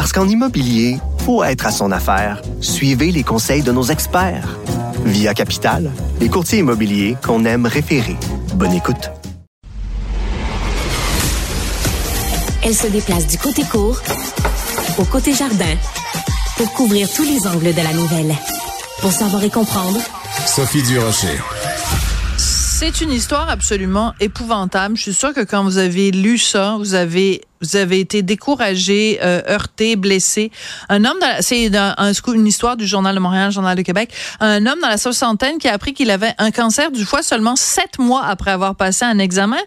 Parce qu'en immobilier, faut être à son affaire. Suivez les conseils de nos experts. Via Capital, les courtiers immobiliers qu'on aime référer. Bonne écoute. Elle se déplace du côté court au côté jardin pour couvrir tous les angles de la nouvelle. Pour savoir et comprendre, Sophie Durocher. C'est une histoire absolument épouvantable. Je suis sûre que quand vous avez lu ça, vous avez vous avez été découragé, euh, heurté, blessé. Un homme, c'est un, une histoire du Journal de Montréal, Journal de Québec. Un homme dans la soixantaine qui a appris qu'il avait un cancer du foie seulement sept mois après avoir passé un examen.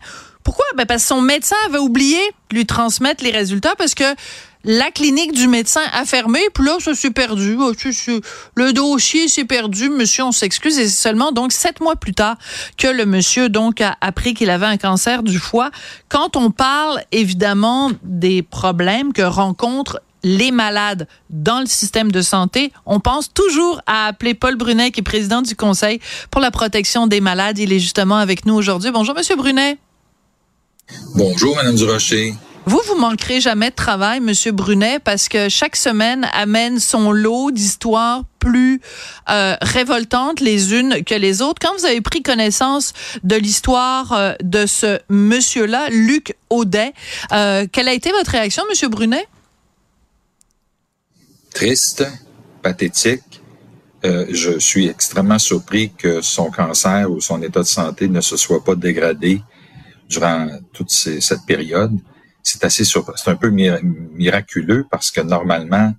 Pourquoi? Ben parce que son médecin avait oublié de lui transmettre les résultats parce que la clinique du médecin a fermé, puis là, ça s'est perdu. Le dossier s'est perdu, monsieur, on s'excuse. Et c'est seulement donc sept mois plus tard que le monsieur donc a appris qu'il avait un cancer du foie. Quand on parle évidemment des problèmes que rencontrent les malades dans le système de santé, on pense toujours à appeler Paul Brunet, qui est président du Conseil pour la protection des malades. Il est justement avec nous aujourd'hui. Bonjour, Monsieur Brunet. Bonjour, Madame Durocher. Vous, vous manquerez jamais de travail, Monsieur Brunet, parce que chaque semaine amène son lot d'histoires plus euh, révoltantes les unes que les autres. Quand vous avez pris connaissance de l'histoire euh, de ce monsieur-là, Luc Audet, euh, quelle a été votre réaction, Monsieur Brunet? Triste, pathétique. je suis extrêmement surpris que son cancer ou son état de santé ne se soit pas dégradé durant toute cette période. C'est assez c'est un peu miraculeux parce que normalement,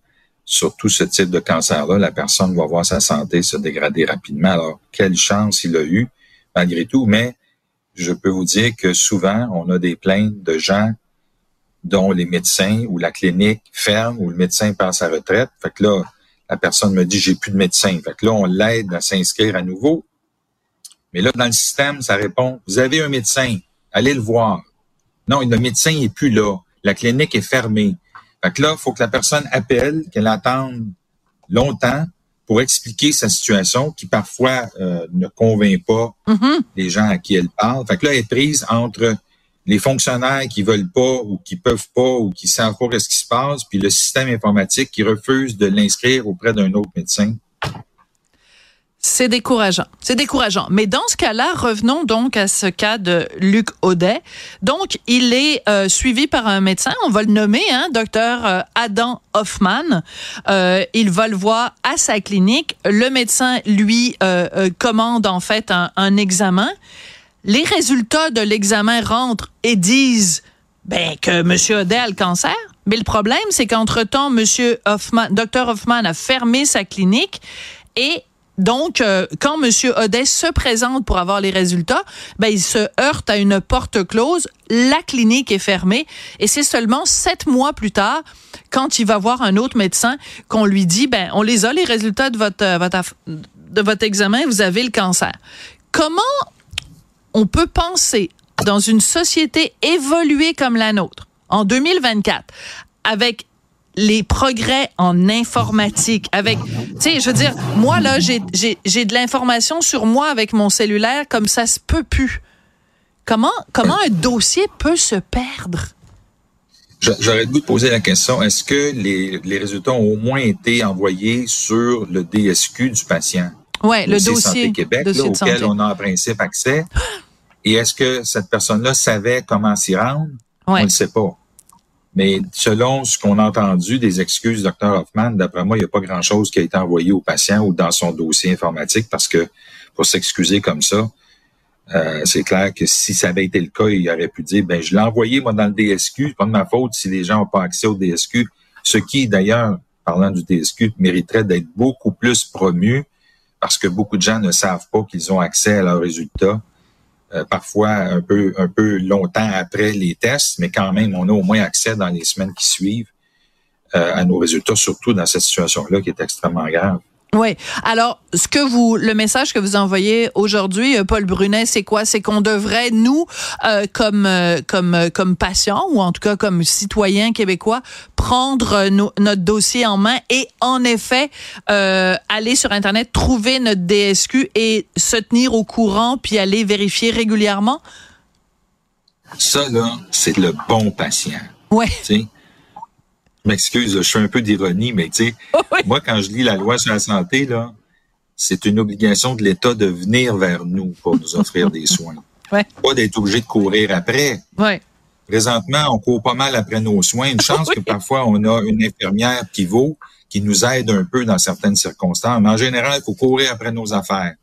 sur tout ce type de cancer-là, la personne va voir sa santé se dégrader rapidement. Alors, quelle chance il a eu, malgré tout. Mais je peux vous dire que souvent, on a des plaintes de gens dont les médecins ou la clinique ferme ou le médecin passe à retraite. Fait que là, la personne me dit, j'ai plus de médecin. Fait que là, on l'aide à s'inscrire à nouveau. Mais là, dans le système, ça répond, vous avez un médecin, allez le voir. Non, le médecin n'est plus là. La clinique est fermée. Fait que là, il faut que la personne appelle, qu'elle attende longtemps pour expliquer sa situation qui parfois euh, ne convainc pas mm-hmm. les gens à qui elle parle. Fait que là, elle est prise entre les fonctionnaires qui veulent pas ou qui peuvent pas ou qui savent pas ce qui se passe, puis le système informatique qui refuse de l'inscrire auprès d'un autre médecin. C'est décourageant. C'est décourageant. Mais dans ce cas-là, revenons donc à ce cas de Luc Audet. Donc, il est euh, suivi par un médecin, on va le nommer, hein, docteur euh, Adam Hoffman. Euh, il va le voir à sa clinique. Le médecin, lui, commande en fait un, un examen. Les résultats de l'examen rentrent et disent ben, que M. Audet a le cancer. Mais le problème, c'est qu'entre-temps, M. Hoffman, Dr. Hoffman a fermé sa clinique et donc, euh, quand M. Odet se présente pour avoir les résultats, ben, il se heurte à une porte close. La clinique est fermée et c'est seulement sept mois plus tard, quand il va voir un autre médecin, qu'on lui dit, ben, on les a, les résultats de votre, euh, votre, de votre examen, vous avez le cancer. Comment on peut penser dans une société évoluée comme la nôtre, en 2024, avec les progrès en informatique avec tu sais je veux dire moi là j'ai j'ai de l'information sur moi avec mon cellulaire comme ça se peut plus comment comment un dossier peut se perdre? J'aurais de poser la question, est-ce que les, les, résultats ont au moins été envoyés sur le DSQ du patient? Oui, le dossier Santé Québec, auquel on a en principe accès. Et est-ce que cette personne-là savait comment s'y rendre? On ne sait pas. Mais selon ce qu'on a entendu des excuses du Dr Hoffman, d'après moi, il n'y a pas grand-chose qui a été envoyé au patient ou dans son dossier informatique parce que pour s'excuser comme ça, euh, c'est clair que si ça avait été le cas, il aurait pu dire, ben je l'ai envoyé moi dans le DSQ, c'est pas de ma faute si les gens n'ont pas accès au DSQ, ce qui d'ailleurs, parlant du DSQ, mériterait d'être beaucoup plus promu parce que beaucoup de gens ne savent pas qu'ils ont accès à leurs résultats euh, parfois un peu, un peu longtemps après les tests, mais quand même, on a au moins accès dans les semaines qui suivent. à nos résultats, surtout dans cette situation-là qui est extrêmement grave. Oui. Alors, ce que vous, le message que vous envoyez aujourd'hui, euh, Paul Brunet, c'est quoi? C'est qu'on devrait nous, euh, comme euh, comme comme patients ou en tout cas comme citoyens québécois, prendre notre dossier en main et en effet aller sur internet, trouver notre DSQ et se tenir au courant, puis aller vérifier régulièrement? Ça là, c'est le bon patient. Ouais m'excuse, je suis un peu d'ironie, mais tu sais, moi, quand je lis la loi sur la santé, là, c'est une obligation de l'État de venir vers nous pour nous offrir des soins. Ouais. Pas d'être obligé de courir après. Ouais. Présentement, on court pas mal après nos soins. Une chance que parfois, on a une infirmière qui vaut, qui nous aide un peu dans certaines circonstances. Mais en général, il faut courir après nos affaires.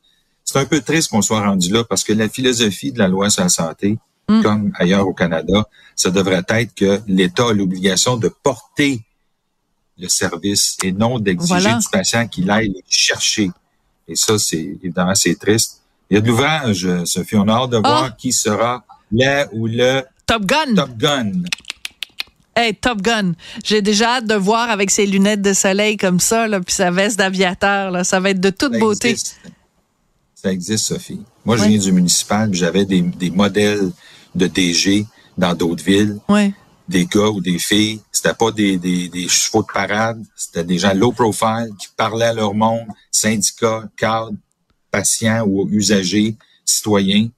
C'est un peu triste qu'on soit rendu là parce que la philosophie de la loi sur la santé, Mm. comme ailleurs au Canada, ça devrait être que l'État a l'obligation de porter le service et non d'exiger du patient qu'il aille le chercher. Et ça, c'est évidemment, c'est triste. Il y a de l'ouvrage, Sophie. On a hâte de ah! voir qui sera là ou le Top Gun. Top Gun. Hey, Top Gun. J'ai déjà hâte de voir avec ses lunettes de soleil comme ça, là, puis sa veste d'aviateur. Ça va être de toute beauté. Ça existe, Sophie. Moi, je viens du municipal, j'avais des, des modèles de DG dans d'autres villes. Ouais. Des gars ou des filles, c'était pas des, des, des chevaux de parade, c'était des gens low profile qui parlaient à leur monde, syndicats, cadres, patients ou usagers, citoyens.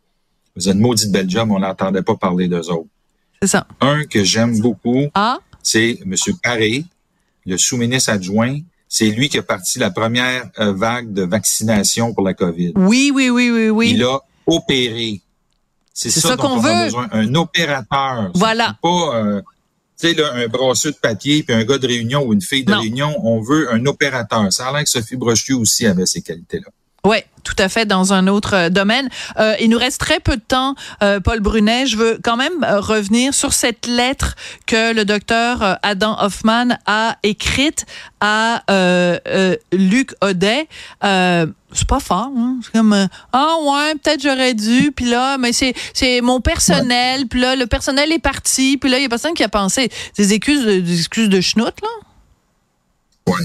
Vous une maudite belle job, on n'entendait pas parler d'eux autres. C'est ça. Un que j'aime beaucoup, ah? c'est M. Paré, le sous-ministre adjoint. C'est lui qui a parti la première euh, vague de vaccination pour la COVID. Oui, oui, oui, oui, oui. Il a opéré c'est ça, qu'on veut. besoin. Un opérateur. Voilà. Pas euh, tu sais, un brasseux de papier puis un gars de réunion ou une fille de réunion. On veut un opérateur. Ça a l'air que Sophie Brochu aussi avait ces qualités-là. Oui, tout à fait, dans un autre euh, domaine. Euh, il nous reste très peu de temps, euh, Paul Brunet. Je veux quand même revenir sur cette lettre que le docteur Adam Hoffman a écrite à Luc Audet. c'est pas fort, hein? C'est comme ah ouais, peut-être j'aurais dû. Puis là, mais c'est c'est mon personnel. Puis là, le personnel est parti. Puis là, il y a personne qui a pensé des excuses, des excuses de schnout là. Oui.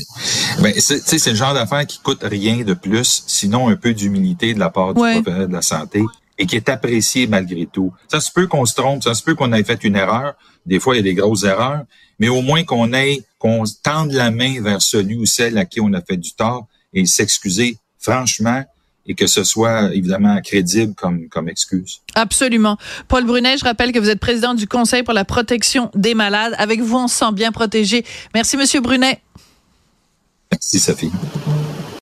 Ben, c'est le genre d'affaire qui coûte rien de plus, sinon un peu d'humilité de la part du professionnel de la santé et qui est apprécié malgré tout. Ça se peut qu'on se trompe, ça se peut qu'on ait fait une erreur. Des fois, il y a des grosses erreurs, mais au moins qu'on ait, qu'on tende la main vers celui ou celle à qui on a fait du tort et s'excuser franchement et que ce soit évidemment crédible comme, comme excuse. Absolument. Paul Brunet, je rappelle que vous êtes président du Conseil pour la protection des malades. Avec vous, on se sent bien protégé. Merci, Monsieur Brunet. Merci, Sophie.